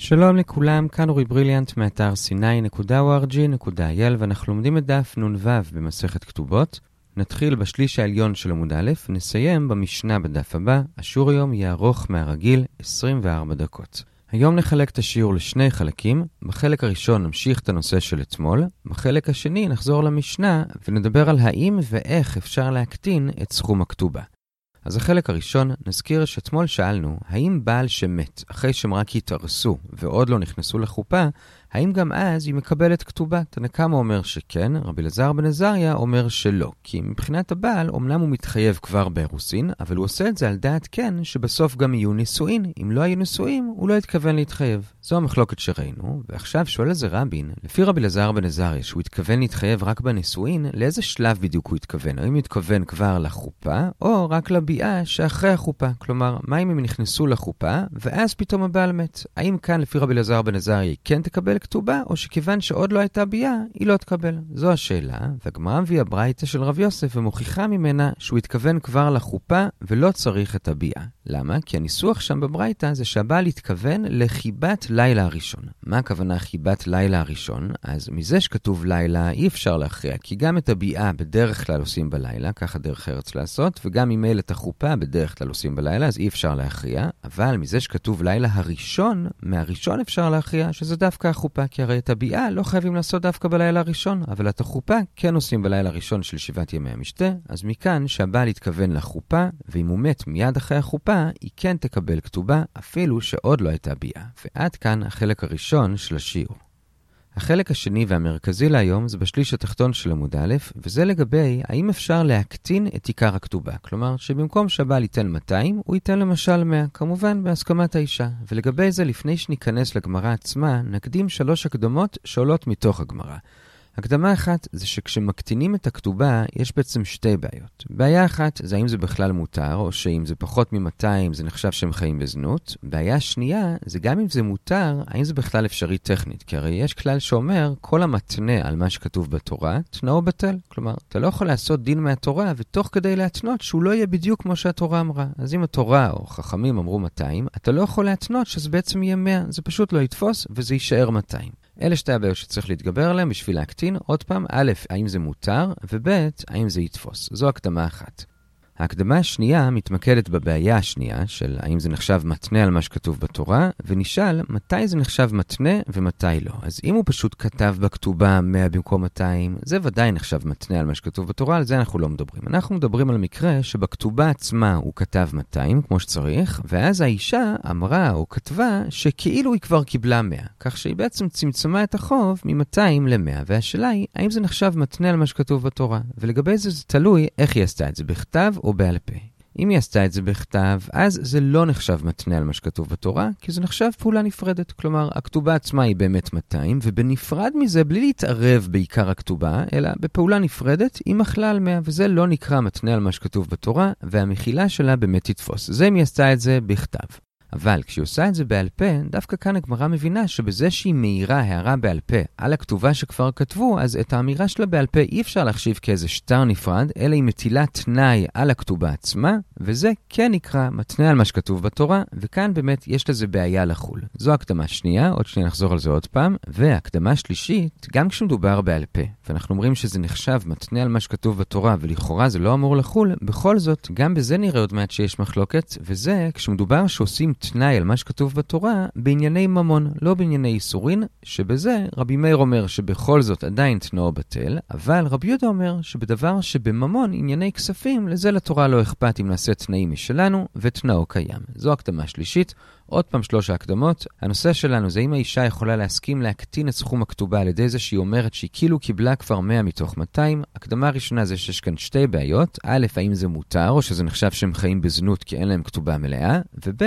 שלום לכולם, כאן אורי בריליאנט מאתר sny.org.il ואנחנו לומדים את דף נ"ו במסכת כתובות. נתחיל בשליש העליון של עמוד א', נסיים במשנה בדף הבא, השיעור היום יהיה ארוך מהרגיל 24 דקות. היום נחלק את השיעור לשני חלקים. בחלק הראשון נמשיך את הנושא של אתמול, בחלק השני נחזור למשנה ונדבר על האם ואיך אפשר להקטין את סכום הכתובה. אז החלק הראשון, נזכיר שאתמול שאלנו, האם בעל שמת אחרי שהם רק התארסו ועוד לא נכנסו לחופה, האם גם אז היא מקבלת כתובה? תנקמה אומר שכן, רבי אלעזר בן עזריה אומר שלא. כי מבחינת הבעל, אמנם הוא מתחייב כבר באירוסין, אבל הוא עושה את זה על דעת כן, שבסוף גם יהיו נישואין. אם לא היו נישואין, הוא לא התכוון להתחייב. זו המחלוקת שראינו, ועכשיו שואל איזה רבין, לפי רבי אלעזר בן עזריה, שהוא התכוון להתחייב רק בנישואין, לאיזה שלב בדיוק הוא התכוון? האם הוא התכוון כבר לחופה, או רק לביאה שאחרי החופה? כלומר, מה אם הם נכנסו לחופה, ואז פתאום הבעל מת? האם כאן, לפי רבי אלעזר בן עזריה, כן תקבל כתובה, או שכיוון שעוד לא הייתה ביאה, היא לא תקבל? זו השאלה, והגמרא מביאה ברייתא של רב יוסף ומוכיחה ממנה שהוא התכוון כבר לחופה ולא צריך את הביאה. למה? כי הניסוח שם בברייתא זה שהבעל התכוון לחיבת לילה הראשון. מה הכוונה חיבת לילה הראשון? אז מזה שכתוב לילה אי אפשר להכריע, כי גם את הביאה בדרך כלל עושים בלילה, ככה דרך ארץ לעשות, וגם ממילא את החופה בדרך כלל עושים בלילה, אז אי אפשר להכריע, אבל מזה שכתוב לילה הראשון, מהראשון אפשר להכריע שזה דווקא החופה, כי הרי את הביאה לא חייבים לעשות דווקא בלילה הראשון, אבל את החופה כן עושים בלילה הראשון של שבעת ימי המשתה, אז מכאן שהבעל התכוון לחופה, ואם הוא מת מיד אחרי החופה, היא כן תקבל כתובה, אפילו שעוד לא הייתה ביאה. ועד כאן החלק הראשון של השיעור. החלק השני והמרכזי להיום זה בשליש התחתון של עמוד א', וזה לגבי האם אפשר להקטין את עיקר הכתובה. כלומר, שבמקום שהבעל ייתן 200, הוא ייתן למשל 100, כמובן בהסכמת האישה. ולגבי זה, לפני שניכנס לגמרא עצמה, נקדים שלוש הקדמות שעולות מתוך הגמרא. הקדמה אחת זה שכשמקטינים את הכתובה, יש בעצם שתי בעיות. בעיה אחת זה האם זה בכלל מותר, או שאם זה פחות מ-200 זה נחשב שהם חיים בזנות. בעיה שנייה זה גם אם זה מותר, האם זה בכלל אפשרי טכנית. כי הרי יש כלל שאומר, כל המתנה על מה שכתוב בתורה, תנאו בטל. כלומר, אתה לא יכול לעשות דין מהתורה, ותוך כדי להתנות שהוא לא יהיה בדיוק כמו שהתורה אמרה. אז אם התורה או חכמים אמרו 200, אתה לא יכול להתנות שזה בעצם יהיה 100. זה פשוט לא יתפוס, וזה יישאר 200. אלה שתי הבעיות שצריך להתגבר עליהן בשביל להקטין. עוד פעם, א', האם זה מותר, וב', האם זה יתפוס. זו הקדמה אחת. ההקדמה השנייה מתמקדת בבעיה השנייה של האם זה נחשב מתנה על מה שכתוב בתורה, ונשאל מתי זה נחשב מתנה ומתי לא. אז אם הוא פשוט כתב בכתובה 100 במקום 200, זה ודאי נחשב מתנה על מה שכתוב בתורה, על זה אנחנו לא מדברים. אנחנו מדברים על מקרה שבכתובה עצמה הוא כתב 200, כמו שצריך, ואז האישה אמרה או כתבה שכאילו היא כבר קיבלה 100, כך שהיא בעצם צמצמה את החוב מ-200 ל-100, והשאלה היא, האם זה נחשב מתנה על מה שכתוב בתורה? ולגבי זה זה תלוי איך היא עשתה את זה, בכתב או בעל פה. אם היא עשתה את זה בכתב, אז זה לא נחשב מתנה על מה שכתוב בתורה, כי זה נחשב פעולה נפרדת. כלומר, הכתובה עצמה היא באמת 200, ובנפרד מזה, בלי להתערב בעיקר הכתובה, אלא בפעולה נפרדת, היא מחלה על 100, וזה לא נקרא מתנה על מה שכתוב בתורה, והמחילה שלה באמת תתפוס. זה אם היא עשתה את זה בכתב. אבל כשהיא עושה את זה בעל פה, דווקא כאן הגמרא מבינה שבזה שהיא מאירה הערה בעל פה על הכתובה שכבר כתבו, אז את האמירה שלה בעל פה אי אפשר להחשיב כאיזה שטר נפרד, אלא היא מטילה תנאי על הכתובה עצמה, וזה כן נקרא מתנה על מה שכתוב בתורה, וכאן באמת יש לזה בעיה לחול. זו הקדמה שנייה, עוד שנייה נחזור על זה עוד פעם, והקדמה שלישית, גם כשמדובר בעל פה, ואנחנו אומרים שזה נחשב מתנה על מה שכתוב בתורה, ולכאורה זה לא אמור לחול, בכל זאת, גם בזה נראה עוד מעט שיש מחלוקת, וזה כשמדובר שעושים תנאי על מה שכתוב בתורה בענייני ממון, לא בענייני איסורין, שבזה רבי מאיר אומר שבכל זאת עדיין תנאו בטל, אבל רבי יהודה אומר שבדבר שבממון ענייני כספים, לזה לתורה לא אכפת אם נעשה תנאים משלנו, ותנאו קיים. זו הקדמה שלישית. עוד פעם שלוש ההקדמות. הנושא שלנו זה אם האישה יכולה להסכים להקטין את סכום הכתובה על ידי זה שהיא אומרת שהיא כאילו קיבלה כבר 100 מתוך 200. הקדמה הראשונה זה שיש כאן שתי בעיות. א', האם זה מותר, או שזה נחשב שהם חיים בזנות כי אין להם כתובה מלאה, וב',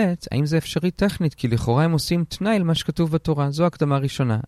זה אפשרי טכנית, כי לכאורה הם עושים תנאי על מה שכתוב בתורה. זו הקדמה ראשונה.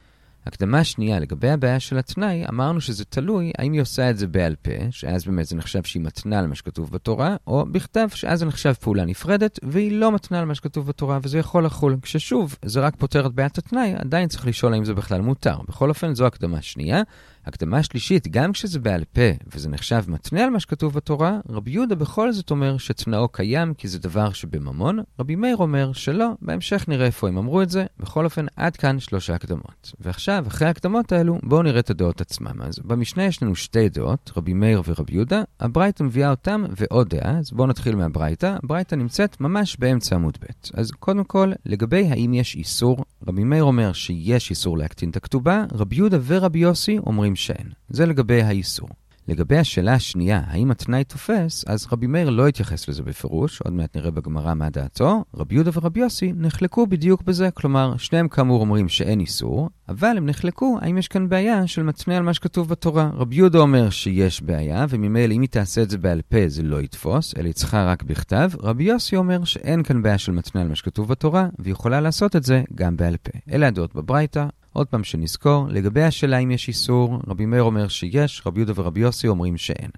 הקדמה השנייה, לגבי הבעיה של התנאי, אמרנו שזה תלוי האם היא עושה את זה בעל פה, שאז באמת זה נחשב שהיא מתנה על מה שכתוב בתורה, או בכתב, שאז זה נחשב פעולה נפרדת, והיא לא מתנה על מה שכתוב בתורה, וזה יכול לחול. כששוב, זה רק פותר את בעיית התנאי, עדיין צריך לשאול האם זה בכלל מותר. בכל אופן, זו הקדמה שנייה. הקדמה שלישית, גם כשזה בעל פה וזה נחשב מתנה על מה שכתוב בתורה, רבי יהודה בכל זאת אומר שתנאו קיים כי זה דבר שבממון, רבי מאיר אומר שלא, בהמשך נראה איפה הם אמרו את זה, בכל אופן עד כאן שלושה הקדמות. ועכשיו, אחרי ההקדמות האלו, בואו נראה את הדעות עצמם. אז במשנה יש לנו שתי דעות, רבי מאיר ורבי יהודה, הברייתא מביאה אותם ועוד דעה, אז בואו נתחיל מהברייתא, הברייתא נמצאת ממש באמצע עמוד ב'. אז קודם כל, לגבי האם יש איסור, רבי מאיר אומר שיש איסור להקטין את הכתובה, רבי יהודה ורבי יוסי אומרים שאין. זה לגבי האיסור. לגבי השאלה השנייה, האם התנאי תופס, אז רבי מאיר לא התייחס לזה בפירוש, עוד מעט נראה בגמרא מה דעתו. רבי יהודה ורבי יוסי נחלקו בדיוק בזה, כלומר, שניהם כאמור אומרים שאין איסור, אבל הם נחלקו האם יש כאן בעיה של מתנה על מה שכתוב בתורה. רבי יהודה אומר שיש בעיה, וממילא אם היא תעשה את זה בעל פה זה לא יתפוס, אלא היא צריכה רק בכתב. רבי יוסי אומר שאין כאן בעיה של מתנה על מה שכתוב בתורה, והיא יכולה לעשות את זה גם בעל פה. אלה הדעות בברייתא, עוד פעם שנזכור, לגבי השאלה אם יש איסור, רבי מאיר אומר שיש, רבי יהודה ורבי יוסי אומרים שאין.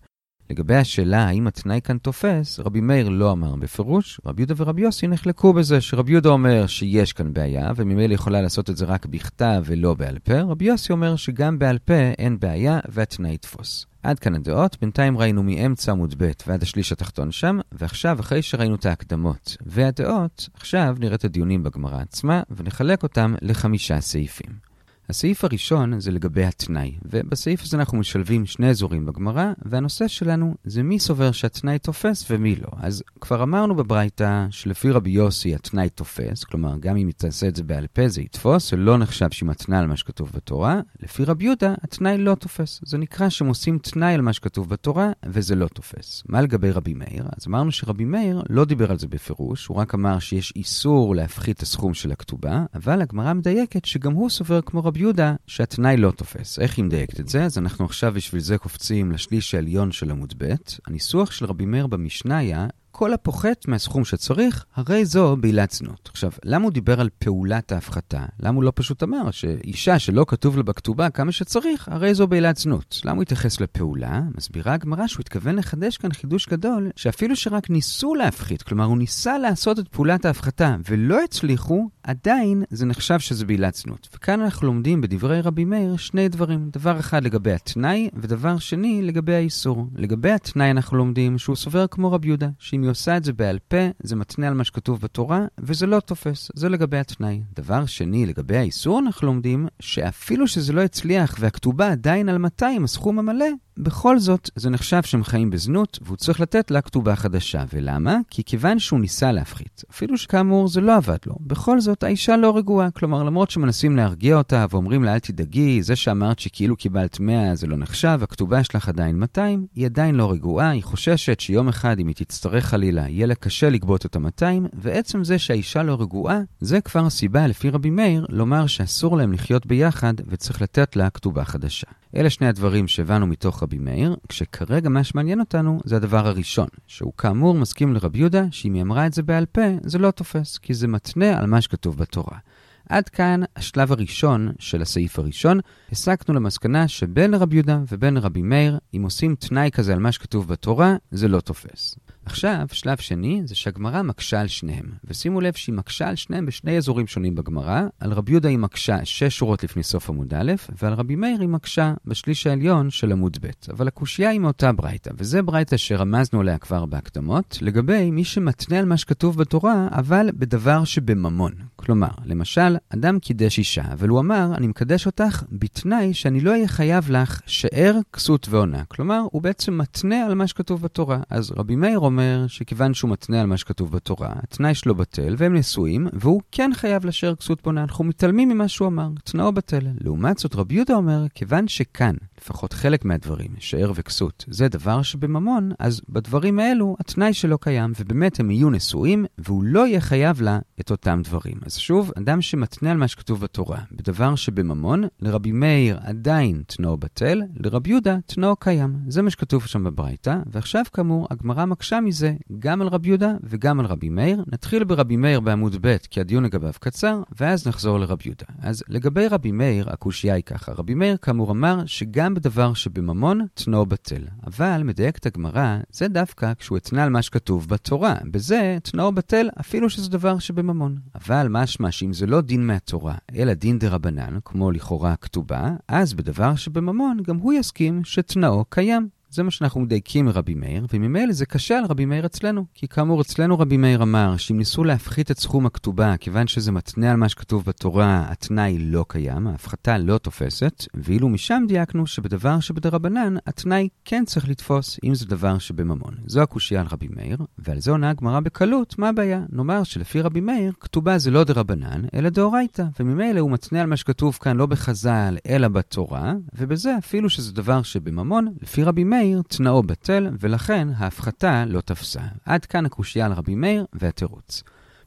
לגבי השאלה האם התנאי כאן תופס, רבי מאיר לא אמר בפירוש, רבי יהודה ורבי יוסי נחלקו בזה שרבי יהודה אומר שיש כאן בעיה, וממילא יכולה לעשות את זה רק בכתב ולא בעל פה, רבי יוסי אומר שגם בעל פה אין בעיה והתנאי יתפוס. עד כאן הדעות, בינתיים ראינו מאמצע עמוד ב' ועד השליש התחתון שם, ועכשיו, אחרי שראינו את ההקדמות והדעות, עכשיו נראה את הדיונים בגמרא עצמה, ונחלק אותם לחמישה סעיפים. הסעיף הראשון זה לגבי התנאי, ובסעיף הזה אנחנו משלבים שני אזורים בגמרא, והנושא שלנו זה מי סובר שהתנאי תופס ומי לא. אז כבר אמרנו בברייתא שלפי רבי יוסי התנאי תופס, כלומר גם אם תעשה את זה בעל פה זה יתפוס, זה לא נחשב שהיא מתנה על מה שכתוב בתורה. לפי רבי יהודה התנאי לא תופס. זה נקרא שהם עושים תנאי על מה שכתוב בתורה, וזה לא תופס. מה לגבי רבי מאיר? אז אמרנו שרבי מאיר לא דיבר על זה בפירוש, הוא רק אמר שיש איסור להפחית הסכום של הכתובה, אבל הגמרא מדייקת שגם הוא סובר כמו רבי רבי יהודה שהתנאי לא תופס. איך היא מדייקת את זה? אז אנחנו עכשיו בשביל זה קופצים לשליש העליון של עמוד ב'. הניסוח של רבי מאיר במשנה היה כל הפוחת מהסכום שצריך, הרי זו בעילת זנות. עכשיו, למה הוא דיבר על פעולת ההפחתה? למה הוא לא פשוט אמר שאישה שלא כתוב לה בכתובה כמה שצריך, הרי זו בעילת זנות? למה הוא התייחס לפעולה? מסבירה הגמרא שהוא התכוון לחדש כאן חידוש גדול, שאפילו שרק ניסו להפחית, כלומר הוא ניסה לעשות את פעולת ההפחתה ולא הצליחו, עדיין זה נחשב שזה בעילת זנות. וכאן אנחנו לומדים בדברי רבי מאיר שני דברים. דבר אחד לגבי התנאי, ודבר שני לגבי האיסור. לגבי התנאי אנחנו לומדים שהוא סובר כמו רבי יהודה, שאם היא עושה את זה בעל פה, זה מתנה על מה שכתוב בתורה, וזה לא תופס. זה לגבי התנאי. דבר שני, לגבי האיסור אנחנו לומדים, שאפילו שזה לא הצליח והכתובה עדיין על 200, הסכום המלא, בכל זאת, זה נחשב שהם חיים בזנות, והוא צריך לתת לה כתובה חדשה. ולמה? כי כיוון שהוא ניסה להפחית, אפילו שכאמור זה לא עבד לו, בכל זאת האישה לא רגועה. כלומר, למרות שמנסים להרגיע אותה ואומרים לה אל תדאגי, זה שאמרת שכאילו קיבלת 100 זה לא נחשב, הכתובה שלך עדיין 200, היא עדיין לא רגועה, היא חוששת שיום אחד אם היא תצטרך חלילה, יהיה לה קשה לגבות את ה-200, ועצם זה שהאישה לא רגועה, זה כבר הסיבה לפי רבי מאיר לומר שאסור להם לחיות ביחד וצריך לתת לה כתובה חדשה. אלה שני הדברים שהבנו מתוך רבי מאיר, כשכרגע מה שמעניין אותנו זה הדבר הראשון, שהוא כאמור מסכים לרבי יהודה שאם היא אמרה את זה בעל פה, זה לא תופס, כי זה מתנה על מה שכתוב בתורה. עד כאן השלב הראשון של הסעיף הראשון. הסקנו למסקנה שבין לרבי יהודה ובין לרבי מאיר, אם עושים תנאי כזה על מה שכתוב בתורה, זה לא תופס. עכשיו, שלב שני, זה שהגמרא מקשה על שניהם. ושימו לב שהיא מקשה על שניהם בשני אזורים שונים בגמרא. על רבי יהודה היא מקשה שש שורות לפני סוף עמוד א', ועל רבי מאיר היא מקשה בשליש העליון של עמוד ב'. אבל הקושייה היא מאותה ברייתא, וזה ברייתא שרמזנו עליה כבר בהקדמות, לגבי מי שמתנה על מה שכתוב בתורה, אבל בדבר שבממון. כלומר, למשל, אדם קידש אישה, אבל הוא אמר, אני מקדש אותך בתנאי שאני לא אהיה חייב לך שאר, כסות ועונה. כלומר, הוא בעצם מתנה על מה שכתוב בתורה. אז רבי מאיר אומר שכיוון שהוא מתנה על מה שכתוב בתורה, התנאי שלו בטל, והם נשואים, והוא כן חייב לשאר כסות ועונה. אנחנו מתעלמים ממה שהוא אמר, תנאו בטל. לעומת זאת, רבי יהודה אומר, כיוון שכאן, לפחות חלק מהדברים, שאר וכסות, זה דבר שבממון, אז בדברים האלו התנאי שלו קיים, ובאמת הם יהיו נשואים, והוא לא יהיה חייב לה את אותם דברים. אז שוב, אדם שמתנה על מה שכתוב בתורה, בדבר שבממון, לרבי מאיר עדיין תנאו בטל, לרבי יהודה תנאו קיים. זה מה שכתוב שם בברייתא, ועכשיו כאמור, הגמרא מקשה מזה גם על רבי יהודה וגם על רבי מאיר. נתחיל ברבי מאיר בעמוד ב', כי הדיון לגביו קצר, ואז נחזור לרבי יהודה. אז לגבי רבי מאיר, הקושייה היא ככה, רבי מאיר כאמור אמר שגם גם בדבר שבממון תנאו בטל. אבל, מדייקת הגמרא, זה דווקא כשהוא התנה על מה שכתוב בתורה. בזה תנאו בטל אפילו שזה דבר שבממון. אבל משמע שאם זה לא דין מהתורה, אלא דין דה רבנן, כמו לכאורה הכתובה, אז בדבר שבממון גם הוא יסכים שתנאו קיים. זה מה שאנחנו מדייקים מרבי מאיר, וממילא זה קשה על רבי מאיר אצלנו. כי כאמור, אצלנו רבי מאיר אמר שאם ניסו להפחית את סכום הכתובה, כיוון שזה מתנה על מה שכתוב בתורה, התנאי לא קיים, ההפחתה לא תופסת, ואילו משם דייקנו שבדבר שבדרבנן, התנאי כן צריך לתפוס, אם זה דבר שבממון. זו הקושייה על רבי מאיר, ועל זה עונה הגמרא בקלות, מה הבעיה? נאמר שלפי רבי מאיר, כתובה זה לא דרבנן, אלא דאורייתא, וממילא הוא מתנה על מה שכתוב כאן לא בחז"ל, אלא בתורה, ובזה אפילו שזה דבר שבממון, לפי רבי מאיר, מאיר תנאו בטל, ולכן ההפחתה לא תפסה. עד כאן הקושייה על רבי מאיר והתירוץ.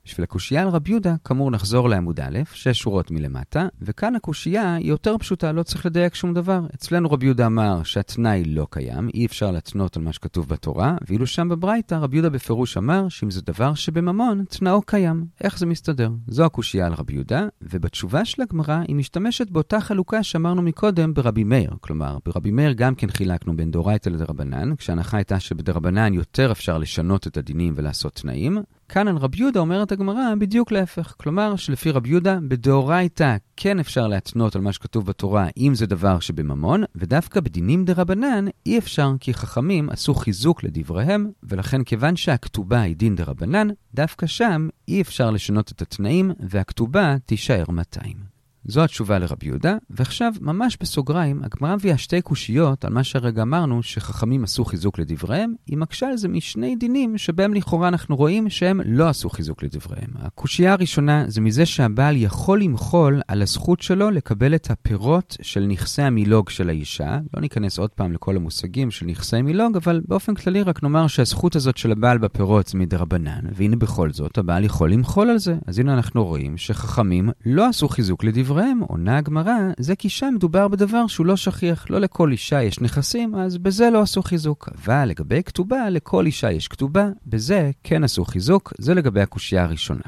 בשביל הקושייה על רבי יהודה, כאמור נחזור לעמוד א', שש שורות מלמטה, וכאן הקושייה היא יותר פשוטה, לא צריך לדייק שום דבר. אצלנו רבי יהודה אמר שהתנאי לא קיים, אי אפשר להתנות על מה שכתוב בתורה, ואילו שם בברייתא רבי יהודה בפירוש אמר שאם זה דבר שבממון, תנאו קיים. איך זה מסתדר? זו הקושייה על רבי יהודה, ובתשובה של הגמרא היא משתמשת באותה חלוקה שאמרנו מקודם ברבי מאיר. כלומר, ברבי מאיר גם כן חילקנו בין דאורייתא לדרבנן, כשההנחה הייתה שבדרבנן יותר אפשר לשנות את הדינים ולעשות תנאים, כאן על רבי יהודה אומרת הגמרא בדיוק להפך. כלומר, שלפי רבי יהודה, בדאורייתא כן אפשר להתנות על מה שכתוב בתורה אם זה דבר שבממון, ודווקא בדינים דה רבנן אי אפשר כי חכמים עשו חיזוק לדבריהם, ולכן כיוון שהכתובה היא דין דה רבנן, דווקא שם אי אפשר לשנות את התנאים, והכתובה תישאר 200. זו התשובה לרבי יהודה, ועכשיו, ממש בסוגריים, הגמרא מביאה שתי קושיות על מה שהרגע אמרנו שחכמים עשו חיזוק לדבריהם, היא מקשה על זה משני דינים שבהם לכאורה אנחנו רואים שהם לא עשו חיזוק לדבריהם. הקושייה הראשונה זה מזה שהבעל יכול למחול על הזכות שלו לקבל את הפירות של נכסי המילוג של האישה. לא ניכנס עוד פעם לכל המושגים של נכסי מילוג, אבל באופן כללי רק נאמר שהזכות הזאת של הבעל בפירות זה מדרבנן, והנה בכל זאת הבעל יכול למחול על זה. אז הנה אנחנו רואים שחכמים לא עשו חיזוק לדבריהם. לדבריהם, עונה הגמרא, זה כי שם מדובר בדבר שהוא לא שכיח. לא לכל אישה יש נכסים, אז בזה לא עשו חיזוק. אבל לגבי כתובה, לכל אישה יש כתובה, בזה כן עשו חיזוק, זה לגבי הקושייה הראשונה.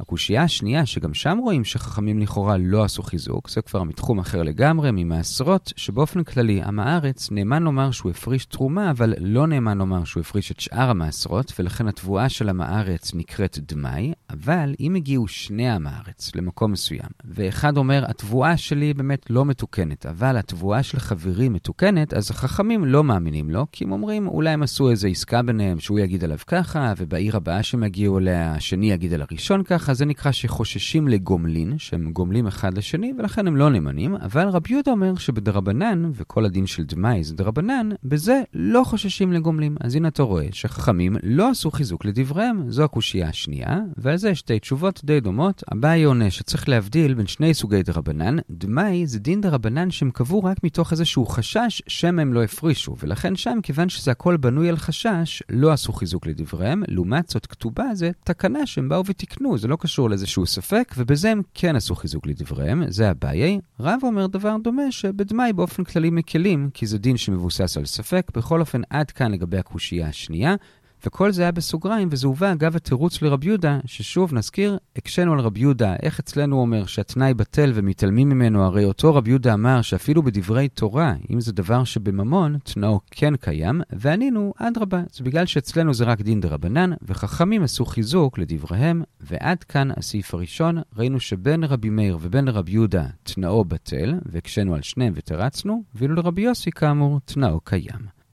הקושייה השנייה, שגם שם רואים שחכמים לכאורה לא עשו חיזוק, זה כבר מתחום אחר לגמרי, ממעשרות, שבאופן כללי, עם הארץ נאמן לומר שהוא הפריש תרומה, אבל לא נאמן לומר שהוא הפריש את שאר המעשרות, ולכן התבואה של עם הארץ נקראת דמאי, אבל אם הגיעו שני עם הארץ למקום מסוים, ואחד אומר, התבואה שלי באמת לא מתוקנת, אבל התבואה של חברי מתוקנת, אז החכמים לא מאמינים לו, כי הם אומרים, אולי הם עשו איזו עסקה ביניהם שהוא יגיד עליו ככה, ובעיר הבאה שהם יגיעו אליה, השני יגיד על הראשון ככה. ככה זה נקרא שחוששים לגומלין, שהם גומלים אחד לשני, ולכן הם לא נאמנים, אבל רבי יהודה אומר שבדרבנן, וכל הדין של דמאי זה דרבנן, בזה לא חוששים לגומלים. אז הנה אתה רואה שחכמים לא עשו חיזוק לדבריהם, זו הקושייה השנייה, ועל זה שתי תשובות די דומות. הבעיה עונה שצריך להבדיל בין שני סוגי דרבנן. דמאי זה דין דרבנן שהם קבעו רק מתוך איזשהו חשש שמא הם לא הפרישו, ולכן שם, כיוון שזה הכל בנוי על חשש, לא עשו חיזוק לדבריהם. לעומת זאת, כתובה זה תקנה שהם באו ותיקנו, זה לא קשור לאיזשהו ספק, ובזה הם כן עשו חיזוק לדבריהם, זה הבעיה. רב אומר דבר דומה שבדמאי באופן כללי מקלים, כי זה דין שמבוסס על ספק. בכל אופן, עד כאן לגבי הקושייה השנייה. וכל זה היה בסוגריים, וזה הובא אגב התירוץ לרבי יהודה, ששוב נזכיר, הקשינו על רבי יהודה, איך אצלנו אומר שהתנאי בטל ומתעלמים ממנו, הרי אותו רבי יהודה אמר שאפילו בדברי תורה, אם זה דבר שבממון, תנאו כן קיים, וענינו, אדרבה, זה בגלל שאצלנו זה רק דין דרבנן, וחכמים עשו חיזוק לדבריהם, ועד כאן הסעיף הראשון, ראינו שבין רבי מאיר ובין רבי יהודה תנאו בטל, והקשינו על שניהם ותרצנו, ואילו לרבי יוסי כאמור, תנאו קיים.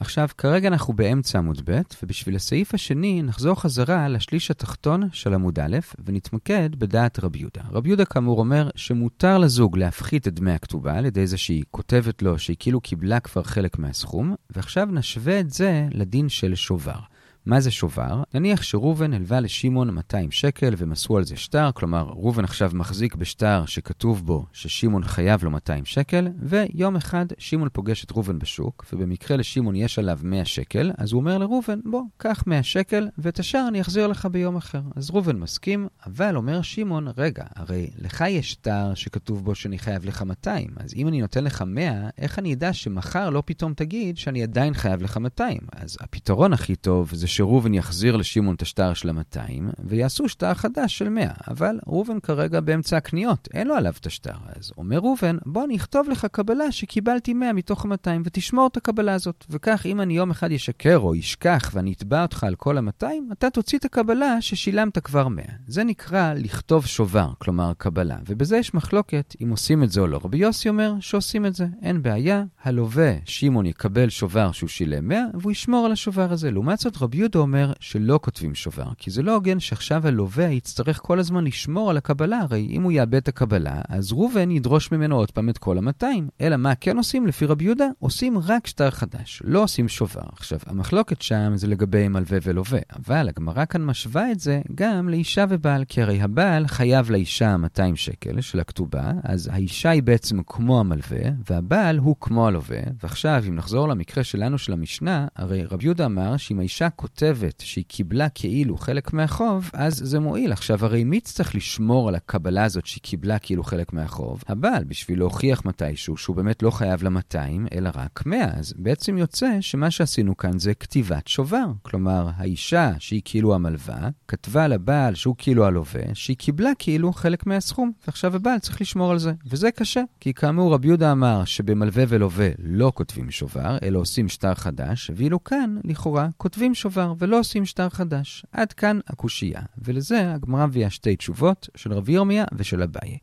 עכשיו, כרגע אנחנו באמצע עמוד ב', ובשביל הסעיף השני נחזור חזרה לשליש התחתון של עמוד א', ונתמקד בדעת רבי יהודה. רבי יהודה כאמור אומר שמותר לזוג להפחית את דמי הכתובה על ידי זה שהיא כותבת לו שהיא כאילו קיבלה כבר חלק מהסכום, ועכשיו נשווה את זה לדין של שובר. מה זה שובר? נניח שראובן הלווה לשמעון 200 שקל ומסרו על זה שטר, כלומר ראובן עכשיו מחזיק בשטר שכתוב בו ששמעון חייב לו 200 שקל, ויום אחד שמעון פוגש את ראובן בשוק, ובמקרה לשמעון יש עליו 100 שקל, אז הוא אומר לראובן, בוא, קח 100 שקל, ואת השאר אני אחזיר לך ביום אחר. אז ראובן מסכים, אבל אומר שמעון, רגע, הרי לך יש שטר שכתוב בו שאני חייב לך 200, אז אם אני נותן לך 100, איך אני אדע שמחר לא פתאום תגיד שאני עדיין חייב לך 200? אז הפתרון הכי טוב זה שראובן יחזיר לשמעון את השטר של ה-200, ויעשו שטר חדש של 100. אבל ראובן כרגע באמצע הקניות, אין לו עליו את השטר. אז אומר ראובן, בוא אני אכתוב לך קבלה שקיבלתי 100 מתוך ה-200, ותשמור את הקבלה הזאת. וכך, אם אני יום אחד אשקר או אשכח ואני אתבע אותך על כל ה-200, אתה תוציא את הקבלה ששילמת כבר 100. זה נקרא לכתוב שובר, כלומר קבלה. ובזה יש מחלוקת אם עושים את זה או לא. רבי יוסי אומר שעושים את זה, אין בעיה, הלווה, שמעון יקבל שובר שהוא שילם 100, והוא ישמור על השובר הזה. לעומת זאת, רבי יהודה אומר שלא כותבים שובר, כי זה לא הוגן שעכשיו הלווה יצטרך כל הזמן לשמור על הקבלה, הרי אם הוא יאבד את הקבלה, אז ראובן ידרוש ממנו עוד פעם את כל ה-200. אלא מה כן עושים לפי רבי יהודה? עושים רק שטר חדש, לא עושים שובר. עכשיו, המחלוקת שם זה לגבי מלווה ולווה, אבל הגמרא כאן משווה את זה גם לאישה ובעל, כי הרי הבעל חייב לאישה 200 שקל של הכתובה, אז האישה היא בעצם כמו המלווה, והבעל הוא כמו הלווה. ועכשיו, אם נחזור למקרה שלנו של המשנה, הרי רבי יהודה אמר שאם האישה כותבת שהיא קיבלה כאילו חלק מהחוב, אז זה מועיל. עכשיו, הרי מי צריך לשמור על הקבלה הזאת שהיא קיבלה כאילו חלק מהחוב? הבעל, בשביל להוכיח מתישהו שהוא באמת לא חייב ל-200, אלא רק 100. אז בעצם יוצא שמה שעשינו כאן זה כתיבת שובר. כלומר, האישה, שהיא כאילו המלווה, כתבה לבעל שהוא כאילו הלווה, שהיא קיבלה כאילו חלק מהסכום, ועכשיו הבעל צריך לשמור על זה. וזה קשה, כי כאמור רבי יהודה אמר שבמלווה ולווה לא כותבים שובר, אלא עושים שטר חדש, ואילו כאן, לכאורה, כותבים שובר ולא עושים שטר חדש. עד כאן הקושייה, ולזה הגמרא מביאה שתי תשובות של רבי ירמיה ושל אביי.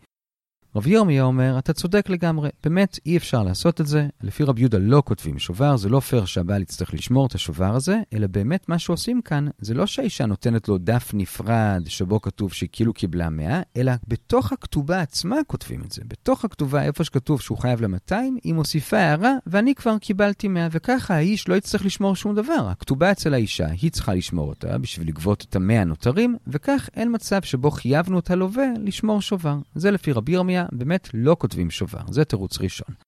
רבי ירמיה אומר, אתה צודק לגמרי, באמת אי אפשר לעשות את זה. לפי רבי יהודה לא כותבים שובר, זה לא פייר שהבעל יצטרך לשמור את השובר הזה, אלא באמת מה שעושים כאן, זה לא שהאישה נותנת לו דף נפרד שבו כתוב שהיא כאילו קיבלה 100, אלא בתוך הכתובה עצמה כותבים את זה. בתוך הכתובה, איפה שכתוב שהוא חייב ל-200, היא מוסיפה הערה, ואני כבר קיבלתי 100, וככה האיש לא יצטרך לשמור שום דבר. הכתובה אצל האישה, היא צריכה לשמור אותה בשביל לגבות את המאה הנותרים, וכך אין מצב שבו חייבנו את הלווה לשמור שובר. זה לפי רבי ירמיה, באמת לא כותבים שובר. זה תירוץ ראשון.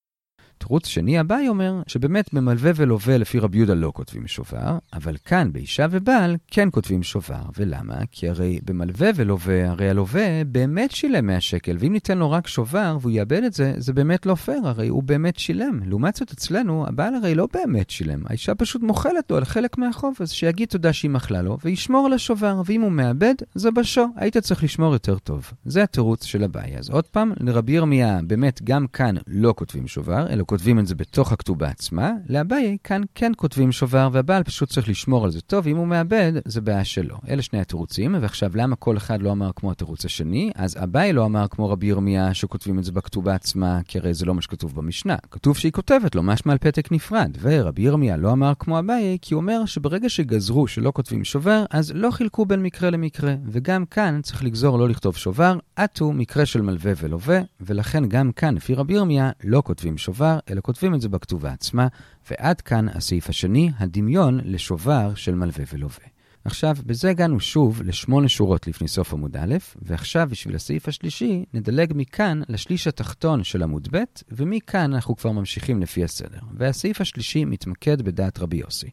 תירוץ שני אביי אומר שבאמת במלווה ולווה לפי רבי יהודה לא כותבים שובר, אבל כאן באישה ובעל כן כותבים שובר. ולמה? כי הרי במלווה ולווה, הרי הלווה באמת שילם 100 שקל, ואם ניתן לו רק שובר והוא יאבד את זה, זה באמת לא פייר, הרי הוא באמת שילם. לעומת זאת אצלנו, הבעל הרי לא באמת שילם, האישה פשוט מוכלת לו על חלק מהחוב, אז שיגיד תודה שהיא מחלה לו, וישמור על השובר, ואם הוא מאבד, זה בשו, היית צריך לשמור יותר טוב. זה התירוץ של אביי. אז עוד פעם, לרבי ירמיה, באמת גם כאן לא כותבים שובר, אלא כותבים את זה בתוך הכתובה עצמה, לאביי כאן כן כותבים שובר, והבעל פשוט צריך לשמור על זה טוב, אם הוא מאבד, זה בעיה שלו. אלה שני התירוצים, ועכשיו למה כל אחד לא אמר כמו התירוץ השני? אז אביי לא אמר כמו רבי ירמיה שכותבים את זה בכתובה עצמה, כי הרי זה לא מה שכתוב במשנה. כתוב שהיא כותבת לו משמע על פתק נפרד, ורבי ירמיה לא אמר כמו אביי, כי הוא אומר שברגע שגזרו שלא כותבים שובר, אז לא חילקו בין מקרה למקרה, וגם כאן צריך לגזור לא לכתוב שובר, עטו מקרה של מלווה ולווה, ולכן גם כאן, לפי רבי ירמיה, לא כותבים שובר, אלא כותבים את זה בכתובה עצמה, ועד כאן הסעיף השני, הדמיון לשובר של מלווה ולווה. עכשיו, בזה הגענו שוב לשמונה שורות לפני סוף עמוד א', ועכשיו בשביל הסעיף השלישי, נדלג מכאן לשליש התחתון של עמוד ב', ומכאן אנחנו כבר ממשיכים לפי הסדר. והסעיף השלישי מתמקד בדעת רבי יוסי.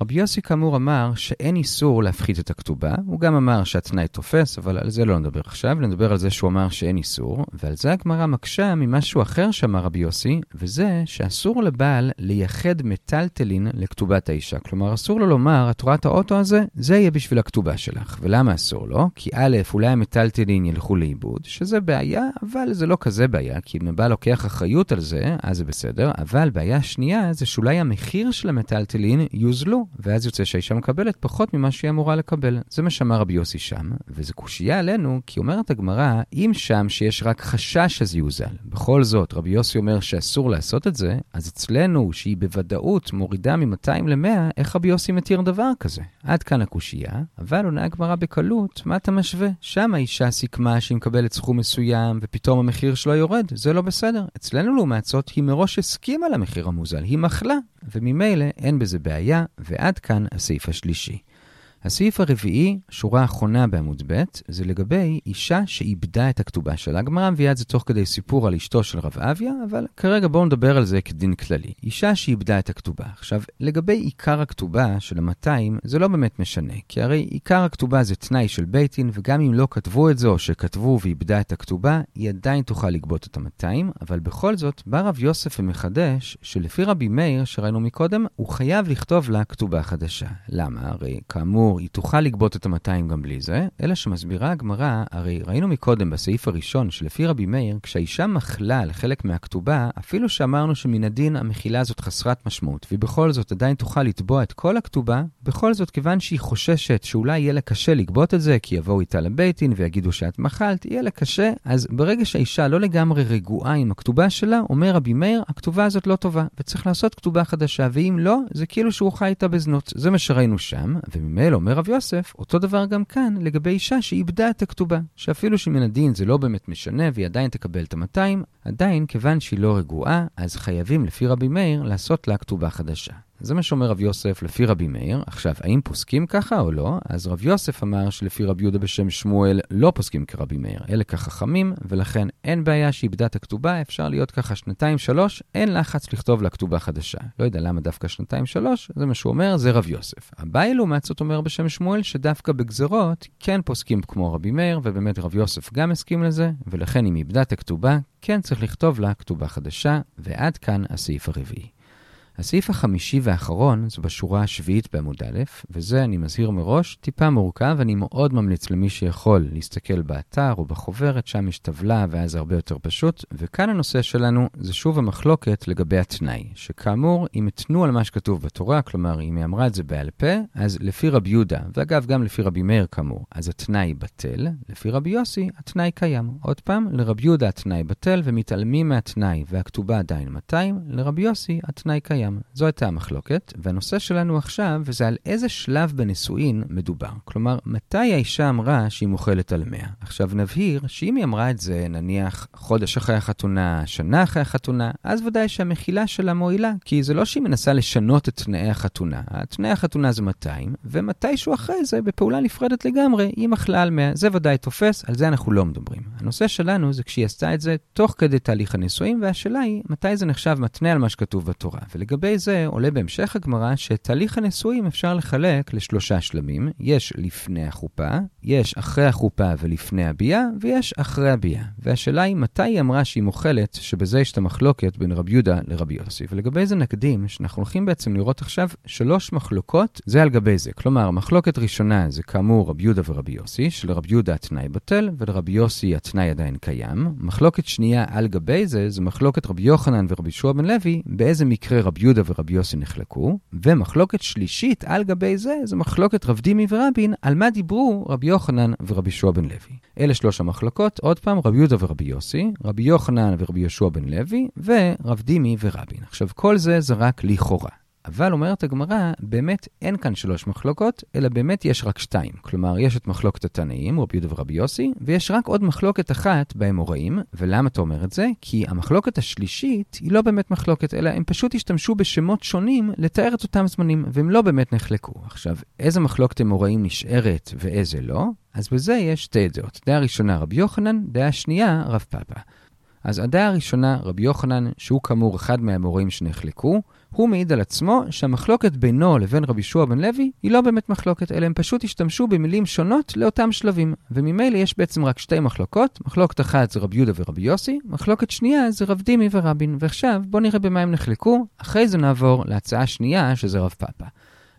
רבי יוסי כאמור אמר שאין איסור להפחית את הכתובה, הוא גם אמר שהתנאי תופס, אבל על זה לא נדבר עכשיו, נדבר על זה שהוא אמר שאין איסור, ועל זה הגמרא מקשה ממשהו אחר שאמר רבי יוסי, וזה שאסור לבעל לייחד מטלטלין לכתובת האישה. כלומר, אסור לו לומר, את רואה את האוטו הזה? זה יהיה בשביל הכתובה שלך. ולמה אסור לו? כי א', אולי המטלטלין ילכו לאיבוד, שזה בעיה, אבל זה לא כזה בעיה, כי אם הבעל לוקח אחריות על זה, אז זה בסדר, אבל בעיה שנייה זה שאולי המחיר של המטלטלין יוזלו. ואז יוצא שהאישה מקבלת פחות ממה שהיא אמורה לקבל. זה מה שאמר רבי יוסי שם, וזה קושייה עלינו, כי אומרת הגמרא, אם שם שיש רק חשש אז יוזל. בכל זאת, רבי יוסי אומר שאסור לעשות את זה, אז אצלנו, שהיא בוודאות מורידה מ-200 ל-100, איך רבי יוסי מתיר דבר כזה? עד כאן הקושייה, אבל עונה הגמרא בקלות, מה אתה משווה? שם האישה סיכמה שהיא מקבלת סכום מסוים, ופתאום המחיר שלו יורד, זה לא בסדר. אצלנו לעומת זאת, היא מראש הסכימה למחיר המוזל, היא מחלה, וממילא אין בזה בעיה, ועד כאן הסעיף השלישי. הסעיף הרביעי, שורה האחרונה בעמוד ב', זה לגבי אישה שאיבדה את הכתובה שלה. הגמרא מביאה את זה תוך כדי סיפור על אשתו של רב אביה, אבל כרגע בואו נדבר על זה כדין כללי. אישה שאיבדה את הכתובה. עכשיו, לגבי עיקר הכתובה של ה-200, זה לא באמת משנה, כי הרי עיקר הכתובה זה תנאי של בייטין, וגם אם לא כתבו את זה או שכתבו ואיבדה את הכתובה, היא עדיין תוכל לגבות את ה-200, אבל בכל זאת, בא רב יוסף ומחדש, שלפי רבי מאיר, שראינו מקודם, הוא חייב לכתוב לה כתובה חדשה. למה? הרי כאמור, כאמור, היא תוכל לגבות את ה-200 גם בלי זה, אלא שמסבירה הגמרא, הרי ראינו מקודם בסעיף הראשון שלפי רבי מאיר, כשהאישה מחלה על חלק מהכתובה, אפילו שאמרנו שמן הדין המחילה הזאת חסרת משמעות, והיא בכל זאת עדיין תוכל לתבוע את כל הכתובה, בכל זאת, כיוון שהיא חוששת שאולי יהיה לה קשה לגבות את זה, כי יבואו איתה לבית דין ויגידו שאת מחלת, יהיה לה קשה, אז ברגע שהאישה לא לגמרי רגועה עם הכתובה שלה, אומר רבי מאיר, הכתובה הזאת לא טובה, וצריך לעשות כתובה חדשה, ואם לא, זה כאילו שהוא חי איתה בזנות. זה מה שראינו שם, וממילא אומר רב יוסף, אותו דבר גם כאן לגבי אישה שאיבדה את הכתובה. שאפילו שמן הדין זה לא באמת משנה והיא עדיין תקבל את ה-200, עדיין, כיוון שהיא לא רגועה, אז חייבים לפי רבי מאיר לעשות לה כתובה חדשה. זה מה שאומר רב יוסף לפי רבי מאיר. עכשיו, האם פוסקים ככה או לא? אז רב יוסף אמר שלפי רבי יהודה בשם שמואל לא פוסקים כרבי מאיר. אלה כחכמים, ולכן אין בעיה שאיבדה את הכתובה, אפשר להיות ככה שנתיים-שלוש, אין לחץ לכתוב לה כתובה חדשה. לא יודע למה דווקא שנתיים-שלוש, זה מה שהוא אומר, זה רב יוסף. אביי לעומת זאת אומר בשם שמואל שדווקא בגזרות כן פוסקים כמו רבי מאיר, ובאמת רב יוסף גם הסכים לזה, ולכן אם איבדה את הכתובה, כן צריך לכתוב לה כתובה חדשה, ועד כאן הסעיף הרביעי. הסעיף החמישי והאחרון זה בשורה השביעית בעמוד א', וזה, אני מזהיר מראש, טיפה מורכב, אני מאוד ממליץ למי שיכול להסתכל באתר או בחוברת, שם יש טבלה ואז זה הרבה יותר פשוט. וכאן הנושא שלנו זה שוב המחלוקת לגבי התנאי, שכאמור, אם התנו על מה שכתוב בתורה, כלומר, אם היא אמרה את זה בעל פה, אז לפי רבי יהודה, ואגב, גם לפי רבי מאיר כאמור, אז התנאי בטל, לפי רבי יוסי, התנאי קיים. עוד פעם, לרבי יהודה התנאי בטל ומתעלמים מהתנאי והכתובה עדיין 200, לרבי יוסי התנאי קיים. קיים. זו הייתה המחלוקת, והנושא שלנו עכשיו זה על איזה שלב בנישואין מדובר. כלומר, מתי האישה אמרה שהיא מוכלת על 100? עכשיו נבהיר שאם היא אמרה את זה, נניח חודש אחרי החתונה, שנה אחרי החתונה, אז ודאי שהמחילה שלה מועילה, כי זה לא שהיא מנסה לשנות את תנאי החתונה. תנאי החתונה זה 200, ומתישהו אחרי זה, בפעולה נפרדת לגמרי, היא מחלה על 100. זה ודאי תופס, על זה אנחנו לא מדברים. הנושא שלנו זה כשהיא עשתה את זה תוך כדי תהליך הנישואים, והשאלה היא, מתי זה נחשב מתנה על מה שכתוב בתורה. לגבי זה עולה בהמשך הגמרא שתהליך הנישואים אפשר לחלק לשלושה שלמים. יש לפני החופה, יש אחרי החופה ולפני הביאה, ויש אחרי הביאה. והשאלה היא מתי היא אמרה שהיא מוכלת, שבזה יש את המחלוקת בין רבי יהודה לרבי יוסי. ולגבי זה נקדים שאנחנו הולכים בעצם לראות עכשיו שלוש מחלוקות זה על גבי זה. כלומר, מחלוקת ראשונה זה כאמור רבי יהודה ורבי יוסי, שלרבי יהודה התנאי בטל ולרבי יוסי התנאי עדיין קיים. מחלוקת שנייה על גבי זה, זה מחלוקת רבי יוחנן ורבי שוע בן לוי, באיזה מקרה רבי יהודה ורבי יוסי נחלקו, ומחלוקת שלישית על גבי זה, זה מחלוקת רב דימי ורבין, על מה דיברו רבי יוחנן ורבי יהושע בן לוי. אלה שלוש המחלוקות, עוד פעם, רבי יהודה ורבי יוסי, רבי יוחנן ורבי יהושע בן לוי, ורב דימי ורבין. עכשיו, כל זה זה רק לכאורה. אבל אומרת הגמרא, באמת אין כאן שלוש מחלוקות, אלא באמת יש רק שתיים. כלומר, יש את מחלוקת התנאים, רבי יהודה ורבי יוסי, ויש רק עוד מחלוקת אחת באמוראים. ולמה אתה אומר את זה? כי המחלוקת השלישית היא לא באמת מחלוקת, אלא הם פשוט השתמשו בשמות שונים לתאר את אותם זמנים, והם לא באמת נחלקו. עכשיו, איזה מחלוקת אמוראים נשארת ואיזה לא? אז בזה יש שתי דעות. דעה ראשונה רבי יוחנן, דעה שנייה רב פאפה. אז הדעה הראשונה, רבי יוחנן, שהוא כאמור אחד מהאמוראים שנחלקו, הוא מעיד על עצמו שהמחלוקת בינו לבין רבי שוע בן לוי היא לא באמת מחלוקת, אלא הם פשוט השתמשו במילים שונות לאותם שלבים. וממילא יש בעצם רק שתי מחלוקות, מחלוקת אחת זה רבי יהודה ורבי יוסי, מחלוקת שנייה זה רב דימי ורבין. ועכשיו בואו נראה במה הם נחלקו, אחרי זה נעבור להצעה השנייה שזה רב פאפה.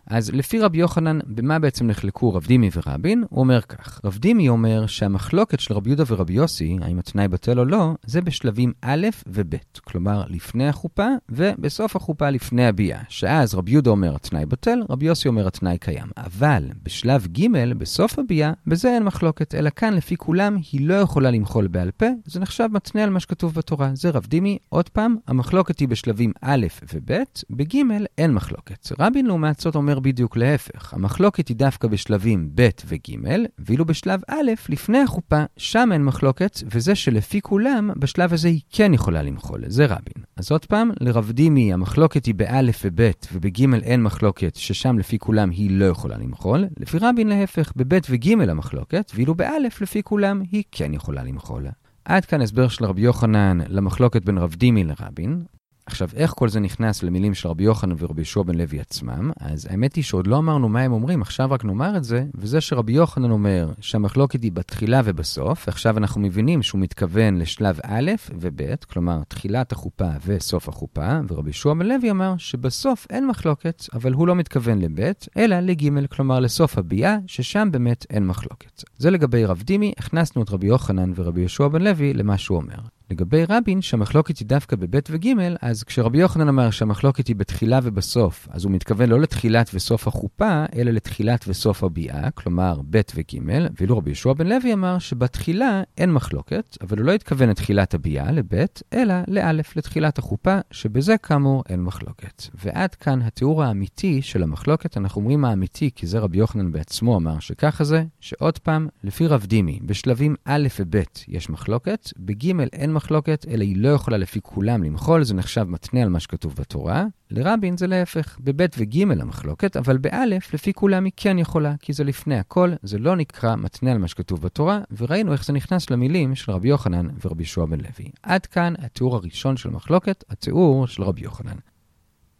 אז לפי רבי יוחנן, במה בעצם נחלקו רב דימי ורבין? הוא אומר כך, רב דימי אומר שהמחלוקת של רבי יהודה ורבי יוסי, האם התנאי בטל או לא, זה בשלבים א' וב', כלומר לפני החופה ובסוף החופה לפני הביאה, שאז רבי יהודה אומר התנאי בטל, רבי יוסי אומר התנאי קיים. אבל בשלב ג', בסוף הביאה, בזה אין מחלוקת, אלא כאן לפי כולם היא לא יכולה למחול בעל פה, זה נחשב מתנה על מה שכתוב בתורה. זה רב דימי, עוד פעם, המחלוקת היא בשלבים א' וב', בג' אין מחלוקת. רבין לעומת זאת אומר אומר בדיוק להפך. המחלוקת היא דווקא בשלבים ב' וג', ואילו בשלב א', לפני החופה, שם אין מחלוקת, וזה שלפי כולם, בשלב הזה היא כן יכולה למחול. זה רבין. אז עוד פעם, לרב דימי המחלוקת היא באלף וב' ובג' אין מחלוקת, ששם לפי כולם היא לא יכולה למחול. לפי רבין להפך, בב' וג' המחלוקת, ואילו באלף לפי כולם היא כן יכולה למחול. עד כאן הסבר של רבי יוחנן למחלוקת בין רב דימי לרבין. עכשיו, איך כל זה נכנס למילים של רבי יוחנן ורבי יהושע בן לוי עצמם? אז האמת היא שעוד לא אמרנו מה הם אומרים, עכשיו רק נאמר את זה, וזה שרבי יוחנן אומר שהמחלוקת היא בתחילה ובסוף, עכשיו אנחנו מבינים שהוא מתכוון לשלב א' וב', כלומר, תחילת החופה וסוף החופה, ורבי יהושע בן לוי אמר שבסוף אין מחלוקת, אבל הוא לא מתכוון לב', אלא לג', כלומר לסוף הביאה, ששם באמת אין מחלוקת. זה לגבי רב דימי, הכנסנו את רבי יוחנן ורבי יהושע בן לוי למה שהוא אומר. לגבי רבין, שהמחלוקת היא דווקא בב' וג', אז כשרבי יוחנן אמר שהמחלוקת היא בתחילה ובסוף, אז הוא מתכוון לא לתחילת וסוף החופה, אלא לתחילת וסוף הביאה, כלומר ב' וג', ואילו רבי יהושע בן לוי אמר שבתחילה אין מחלוקת, אבל הוא לא התכוון לתחילת הביאה, לב', אלא לאלף, לתחילת החופה, שבזה כאמור אין מחלוקת. ועד כאן התיאור האמיתי של המחלוקת, אנחנו אומרים האמיתי, כי זה רבי יוחנן בעצמו אמר שככה זה, שעוד פעם, לפי רב דימי, בשלבים א' וב' יש מחלוקת, בג' אין מחלוקת, אלא היא לא יכולה לפי כולם למחול, זה נחשב מתנה על מה שכתוב בתורה. לרבין זה להפך, בב' וג' המחלוקת, אבל באלף, לפי כולם היא כן יכולה, כי זה לפני הכל, זה לא נקרא מתנה על מה שכתוב בתורה, וראינו איך זה נכנס למילים של רבי יוחנן ורבי ישוע בן לוי. עד כאן התיאור הראשון של מחלוקת, התיאור של רבי יוחנן.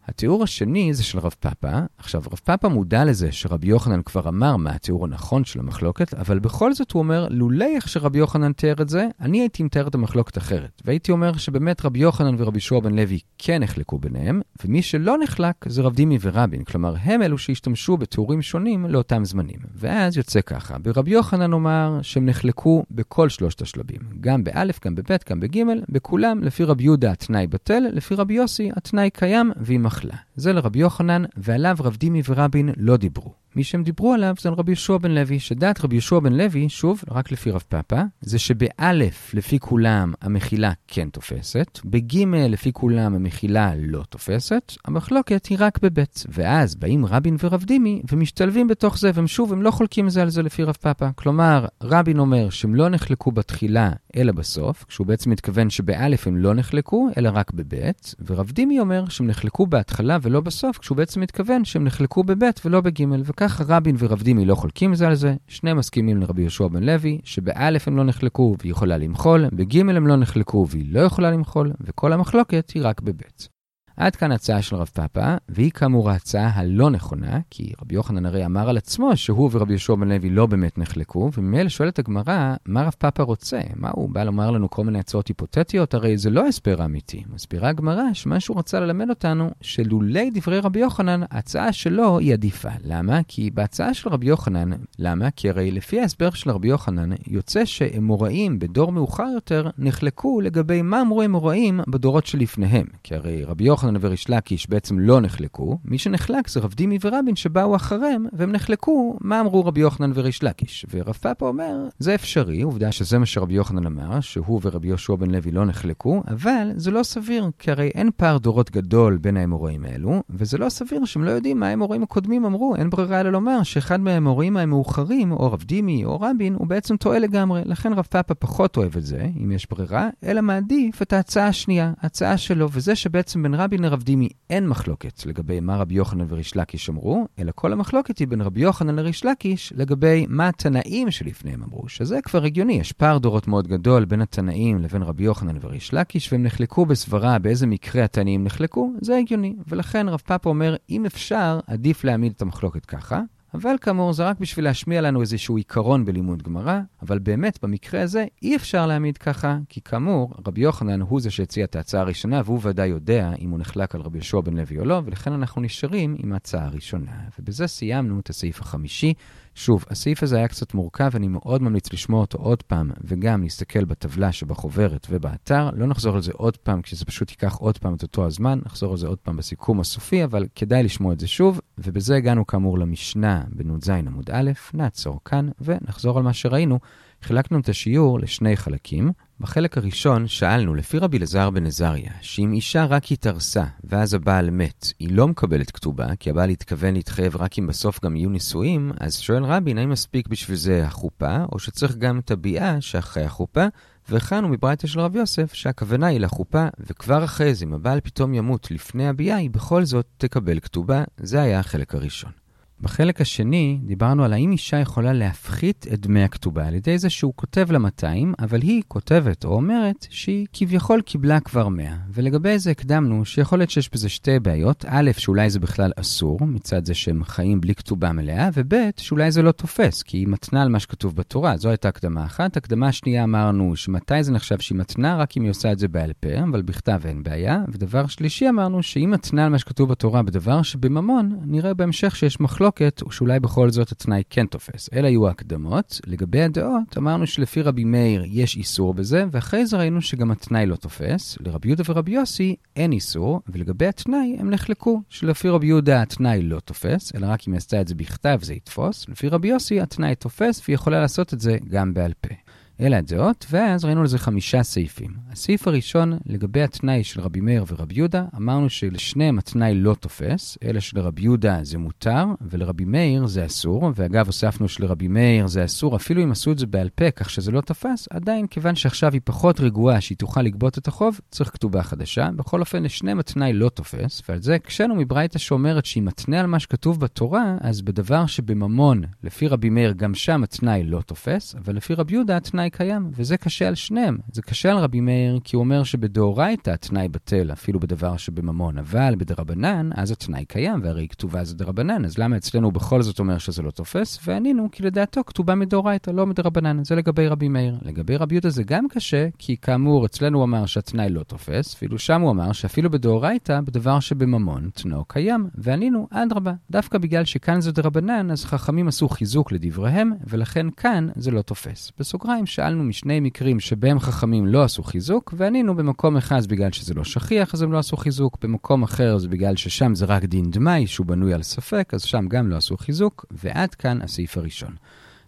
התיאור השני זה של רב פאפה. עכשיו, רב פאפה מודע לזה שרבי יוחנן כבר אמר מה התיאור הנכון של המחלוקת, אבל בכל זאת הוא אומר, לולי איך שרבי יוחנן תיאר את זה, אני הייתי מתאר את המחלוקת אחרת. והייתי אומר שבאמת רבי יוחנן ורבי שוע בן לוי כן נחלקו ביניהם, ומי שלא נחלק זה רב דימי ורבין, כלומר, הם אלו שהשתמשו בתיאורים שונים לאותם זמנים. ואז יוצא ככה, ברבי יוחנן אומר שהם נחלקו בכל שלושת השלבים, גם באלף, גם בבית, גם בגימל, בכולם, לפי רבי יהודה התנאי בטל, לפי רבי יוסי התנאי קיים, אחלה. זה לרבי יוחנן, ועליו רב דימי ורבין לא דיברו. מי שהם דיברו עליו זה על רבי יהושע בן לוי, שדעת רבי יהושע בן לוי, שוב, רק לפי רב פאפה, זה שבאלף לפי כולם המחילה כן תופסת, בגימל לפי כולם המחילה לא תופסת, המחלוקת היא רק בבית. ואז באים רבין ורב דימי ומשתלבים בתוך זה, והם שוב, הם לא חולקים זה על זה לפי רב פאפה. כלומר, רבין אומר שהם לא נחלקו בתחילה אלא בסוף, כשהוא בעצם מתכוון שבאלף הם לא נחלקו, אלא רק בבית, ורב דימי אומר שהם נחלקו בהתחלה ולא בסוף, כשהוא בעצם מתכוון שהם נחלקו בבית ולא בגימל, וככה רבין ורב דימי לא חולקים זה על זה, שניהם מסכימים לרבי יהושע בן לוי, שבאלף הם לא נחלקו והיא יכולה למחול, בגימל הם לא נחלקו והיא לא יכולה למחול, וכל המחלוקת היא רק בבית. עד כאן הצעה של רב פאפה, והיא כאמור ההצעה הלא נכונה, כי רבי יוחנן הרי אמר על עצמו שהוא ורבי יהושע בן לוי לא באמת נחלקו, וממילא שואלת הגמרא, מה רב פאפה רוצה? מה הוא בא לומר לנו כל מיני הצעות היפותטיות? הרי זה לא הסבר אמיתי. מסבירה הגמרא שמה שהוא רצה ללמד אותנו, שלולי דברי רבי יוחנן, ההצעה שלו היא עדיפה. למה? כי בהצעה של רבי יוחנן, למה? כי הרי לפי ההסבר של רבי יוחנן, יוצא שאמוראים בדור מאוחר יותר נחלקו לגבי מה אמרו אמוראים בדורות שלפניהם. כי הרי רבי יוחנן יוחנן וריש לקיש בעצם לא נחלקו, מי שנחלק זה רב דימי ורבין שבאו אחריהם, והם נחלקו מה אמרו רבי יוחנן וריש לקיש. ורב פאפה אומר, זה אפשרי, עובדה שזה מה שרבי יוחנן אמר, שהוא ורבי יהושע בן לוי לא נחלקו, אבל זה לא סביר, כי הרי אין פער דורות גדול בין האמוראים האלו, וזה לא סביר שהם לא יודעים מה האמוראים הקודמים אמרו, אין ברירה אלא לומר שאחד מהאמוראים המאוחרים, או רב דימי או רבין, הוא בעצם טועה לגמרי. לכן רב פאפה פחות אוהב את זה, אם יש ברירה, אלא מעדיף את ההצעה השנייה, ההצעה שלו, וזה שבעצם בין רבין לרב דימי אין מחלוקת לגבי מה רבי יוחנן וריש לקיש אמרו, אלא כל המחלוקת היא בין רבי יוחנן לריש לקיש לגבי מה התנאים שלפניהם אמרו, שזה כבר הגיוני, יש פער דורות מאוד גדול בין התנאים לבין רבי יוחנן וריש לקיש, והם נחלקו בסברה באיזה מקרה התנאים נחלקו, זה הגיוני. ולכן רב פאפה אומר, אם אפשר, עדיף להעמיד את המחלוקת ככה. אבל כאמור, זה רק בשביל להשמיע לנו איזשהו עיקרון בלימוד גמרא, אבל באמת, במקרה הזה, אי אפשר להעמיד ככה, כי כאמור, רבי יוחנן הוא זה שהציע את ההצעה הראשונה, והוא ודאי יודע אם הוא נחלק על רבי יהושע בן לוי או לא, ולכן אנחנו נשארים עם ההצעה הראשונה. ובזה סיימנו את הסעיף החמישי. שוב, הסעיף הזה היה קצת מורכב, אני מאוד ממליץ לשמוע אותו עוד פעם, וגם להסתכל בטבלה שבחוברת ובאתר. לא נחזור על זה עוד פעם, כשזה פשוט ייקח עוד פעם את אותו הזמן, נחזור על זה עוד פעם בסיכום הסופי, אבל כדאי לשמוע את זה שוב. ובזה הגענו כאמור למשנה בנ"ז עמוד א', נעצור כאן ונחזור על מה שראינו. חילקנו את השיעור לשני חלקים. בחלק הראשון שאלנו, לפי רבי אלעזר בן עזריה, שאם אישה רק התארסה ואז הבעל מת, היא לא מקבלת כתובה, כי הבעל התכוון להתחייב רק אם בסוף גם יהיו נישואים, אז שואל רבין, האם מספיק בשביל זה החופה, או שצריך גם את הביאה שאחרי החופה? והכנו מברייתא של רב יוסף שהכוונה היא לחופה, וכבר אחרי זה, אם הבעל פתאום ימות לפני הביאה, היא בכל זאת תקבל כתובה. זה היה החלק הראשון. בחלק השני דיברנו על האם אישה יכולה להפחית את דמי הכתובה על ידי זה שהוא כותב לה 200, אבל היא כותבת או אומרת שהיא כביכול קיבלה כבר 100. ולגבי זה הקדמנו שיכול להיות שיש בזה שתי בעיות. א', שאולי זה בכלל אסור, מצד זה שהם חיים בלי כתובה מלאה, וב', שאולי זה לא תופס, כי היא מתנה על מה שכתוב בתורה. זו הייתה הקדמה אחת. הקדמה השנייה אמרנו שמתי זה נחשב שהיא מתנה? רק אם היא עושה את זה בעל פה, אבל בכתב אין בעיה. ודבר שלישי אמרנו שאם מתנה על מה שכתוב בתורה בדבר שבממון, נראה בהמשך שיש מחלוקת מחלוקת הוא שאולי בכל זאת התנאי כן תופס. אלה היו ההקדמות. לגבי הדעות, אמרנו שלפי רבי מאיר יש איסור בזה, ואחרי זה ראינו שגם התנאי לא תופס. לרבי יהודה ורבי יוסי אין איסור, ולגבי התנאי הם נחלקו, שלפי רבי יהודה התנאי לא תופס, אלא רק אם היא עשתה את זה בכתב זה יתפוס. לפי רבי יוסי התנאי תופס, והיא יכולה לעשות את זה גם בעל פה. אלה הדעות, ואז ראינו לזה חמישה סעיפים. הסעיף הראשון, לגבי התנאי של רבי מאיר ורבי יהודה, אמרנו שלשניהם התנאי לא תופס, אלא שלרבי יהודה זה מותר, ולרבי מאיר זה אסור, ואגב, הוספנו שלרבי מאיר זה אסור, אפילו אם עשו את זה בעל פה, כך שזה לא תפס, עדיין, כיוון שעכשיו היא פחות רגועה שהיא תוכל לגבות את החוב, צריך כתובה חדשה. בכל אופן, לשניהם התנאי לא תופס, ועל זה הקשינו מברייתא שאומרת שאם מתנה על מה שכתוב בתורה, אז בדבר שבממון, לפי רבי מאיר, גם שם התנאי לא תופס, אבל לפי רבי יהודה התנאי התנאי קיים, וזה קשה על שניהם. זה קשה על רבי מאיר, כי הוא אומר שבדאורייתא התנאי בטל, אפילו בדבר שבממון, אבל בדרבנן, אז התנאי קיים, והרי כתובה זה דרבנן, אז למה אצלנו בכל זאת אומר שזה לא תופס? וענינו, כי לדעתו כתובה מדאורייתא, לא מדרבנן. זה לגבי רבי מאיר. לגבי רבי יהודה זה גם קשה, כי כאמור, אצלנו הוא אמר שהתנאי לא תופס, ואילו שם הוא אמר שאפילו בדאורייתא, בדבר שבממון, תנאו קיים. וענינו, אדרבה, דווקא בגלל שכאן זה דרבנן, אז חכמים עשו חיזוק לדבריהם, ולכן כאן זה לא תופס. בסוגריים, שאלנו משני מקרים שבהם חכמים לא עשו חיזוק, וענינו במקום אחד בגלל שזה לא שכיח, אז הם לא עשו חיזוק, במקום אחר זה בגלל ששם זה רק דין דמאי, שהוא בנוי על ספק, אז שם גם לא עשו חיזוק, ועד כאן הסעיף הראשון.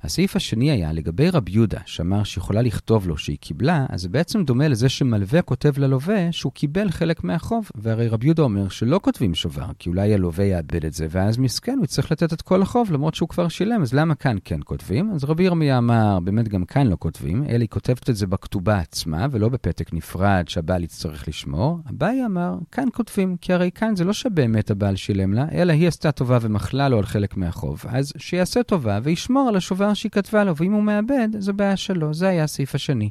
הסעיף השני היה לגבי רב יהודה, שאמר שיכולה לכתוב לו שהיא קיבלה, אז זה בעצם דומה לזה שמלווה כותב ללווה שהוא קיבל חלק מהחוב. והרי רב יהודה אומר שלא כותבים שובר, כי אולי הלווה יאבד את זה, ואז מסכן, הוא יצטרך לתת את כל החוב, למרות שהוא כבר שילם, אז למה כאן כן כותבים? אז רבי ירמיה אמר, באמת גם כאן לא כותבים, אלא היא כותבת את זה בכתובה עצמה, ולא בפתק נפרד שהבעל יצטרך לשמור. אביי אמר, כאן כותבים, כי הרי כאן זה לא שבאמת הבעל שילם לה, אלא היא עשתה טובה ומחלה לו על חלק מהחוב, אז שיעשה טובה וישמור על השובר שהיא כתבה לו, ואם הוא מאבד, זו בעיה שלו. זה היה הסעיף השני.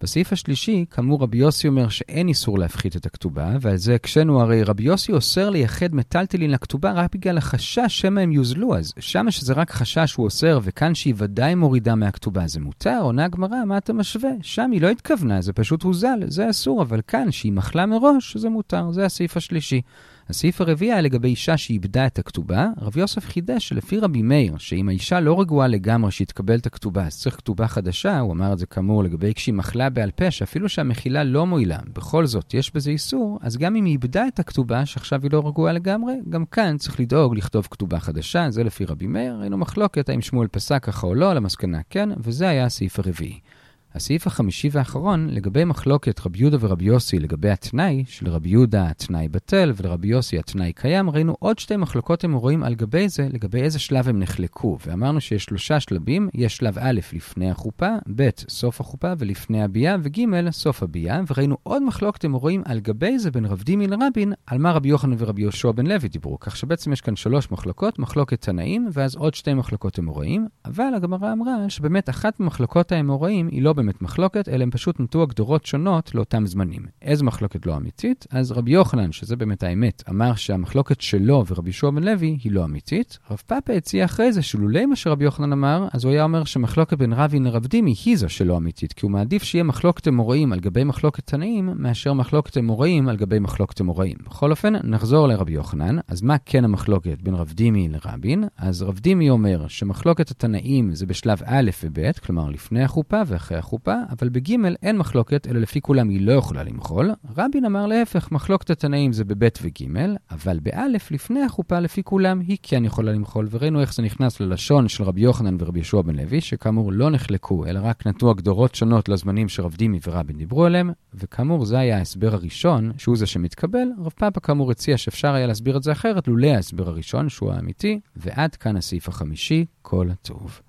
בסעיף השלישי, כאמור רבי יוסי אומר שאין איסור להפחית את הכתובה, ועל זה הקשינו הרי רבי יוסי אוסר לייחד מטלטלין לכתובה רק בגלל החשש שמא הם יוזלו, אז שמה שזה רק חשש הוא אוסר, וכאן שהיא ודאי מורידה מהכתובה זה מותר, עונה הגמרא, מה אתה משווה? שם היא לא התכוונה, זה פשוט הוזל, זה אסור, אבל כאן, שהיא מחלה מראש, זה מותר, זה הסעיף השלישי. הסעיף הרביעי היה לגבי אישה שאיבדה את הכתובה. רבי יוסף חידש שלפי רבי מאיר, שאם האישה לא רגועה לגמרי שהתקבל את הכתובה, אז צריך כתובה חדשה, הוא אמר את זה כאמור לגבי כשהיא מחלה בעל פה, שאפילו שהמחילה לא מועילה, בכל זאת יש בזה איסור, אז גם אם היא איבדה את הכתובה, שעכשיו היא לא רגועה לגמרי, גם כאן צריך לדאוג לכתוב כתובה חדשה, זה לפי רבי מאיר, ראינו מחלוקת האם שמואל פסק ככה או לא, על המסקנה כן, וזה היה הסעיף הרביעי. הסעיף החמישי והאחרון, לגבי מחלוקת רבי יהודה ורבי יוסי לגבי התנאי, שלרבי יהודה התנאי בטל ולרבי יוסי התנאי קיים, ראינו עוד שתי מחלוקות הם רואים על גבי זה, לגבי איזה שלב הם נחלקו. ואמרנו שיש שלושה שלבים, יש שלב א' לפני החופה, ב' סוף החופה ולפני הביאה, וג' סוף הביאה, וראינו עוד מחלוקת הם רואים על גבי זה בין רב דימי לרבין, על מה רבי יוחנן ורבי יהושע בן לוי דיברו. כך שבעצם יש כאן שלוש מחלוקות, מחלוקת תנאים, ואז עוד שתי מחלוקות אמוראים, אבל הגמרא אמרה שבאמת אחת ממחלוקות האמוראים היא לא באמת מחלוקת, אלא הם פשוט נטו הגדרות שונות לאותם זמנים. איזו מחלוקת לא אמיתית? אז רבי יוחנן, שזה באמת האמת, אמר שהמחלוקת שלו ורבי ישוע בן לוי היא לא אמיתית. רב פאפה הציע אחרי זה שלולא מה שרבי יוחנן אמר, אז הוא היה אומר שמחלוקת בין רבין לרב דימי היא זו שלא אמיתית, כי הוא מעדיף שיהיה מחלוקת אמוראים על גבי מחלוקת תנאים, מאשר מחלוקת אמוראים על גבי מחלוקת אמוראים. בכל אופן, נחזור לרבי יוחנן. אז מה כן המחלוקת בין רב דימי לרבין? אז רב דימי אומר שמחלוקת התנאים זה בשלב א' וב', כלומר לפני החופה ואחרי החופה. החופה, אבל בג' אין מחלוקת, אלא לפי כולם היא לא יכולה למחול. רבין אמר להפך, מחלוקת התנאים זה בב' וג', אבל באלף, לפני החופה, לפי כולם, היא כן יכולה למחול, וראינו איך זה נכנס ללשון של רבי יוחנן ורבי ישוע בן לוי, שכאמור לא נחלקו, אלא רק נתנו הגדרות שונות לזמנים שרב דימי ורבין דיברו עליהם, וכאמור זה היה ההסבר הראשון, שהוא זה שמתקבל. רב פאפה כאמור הציע שאפשר היה להסביר את זה אחרת, לולא ההסבר הראשון, שהוא האמיתי, ועד כאן הסעיף החמישי, כל הטוב.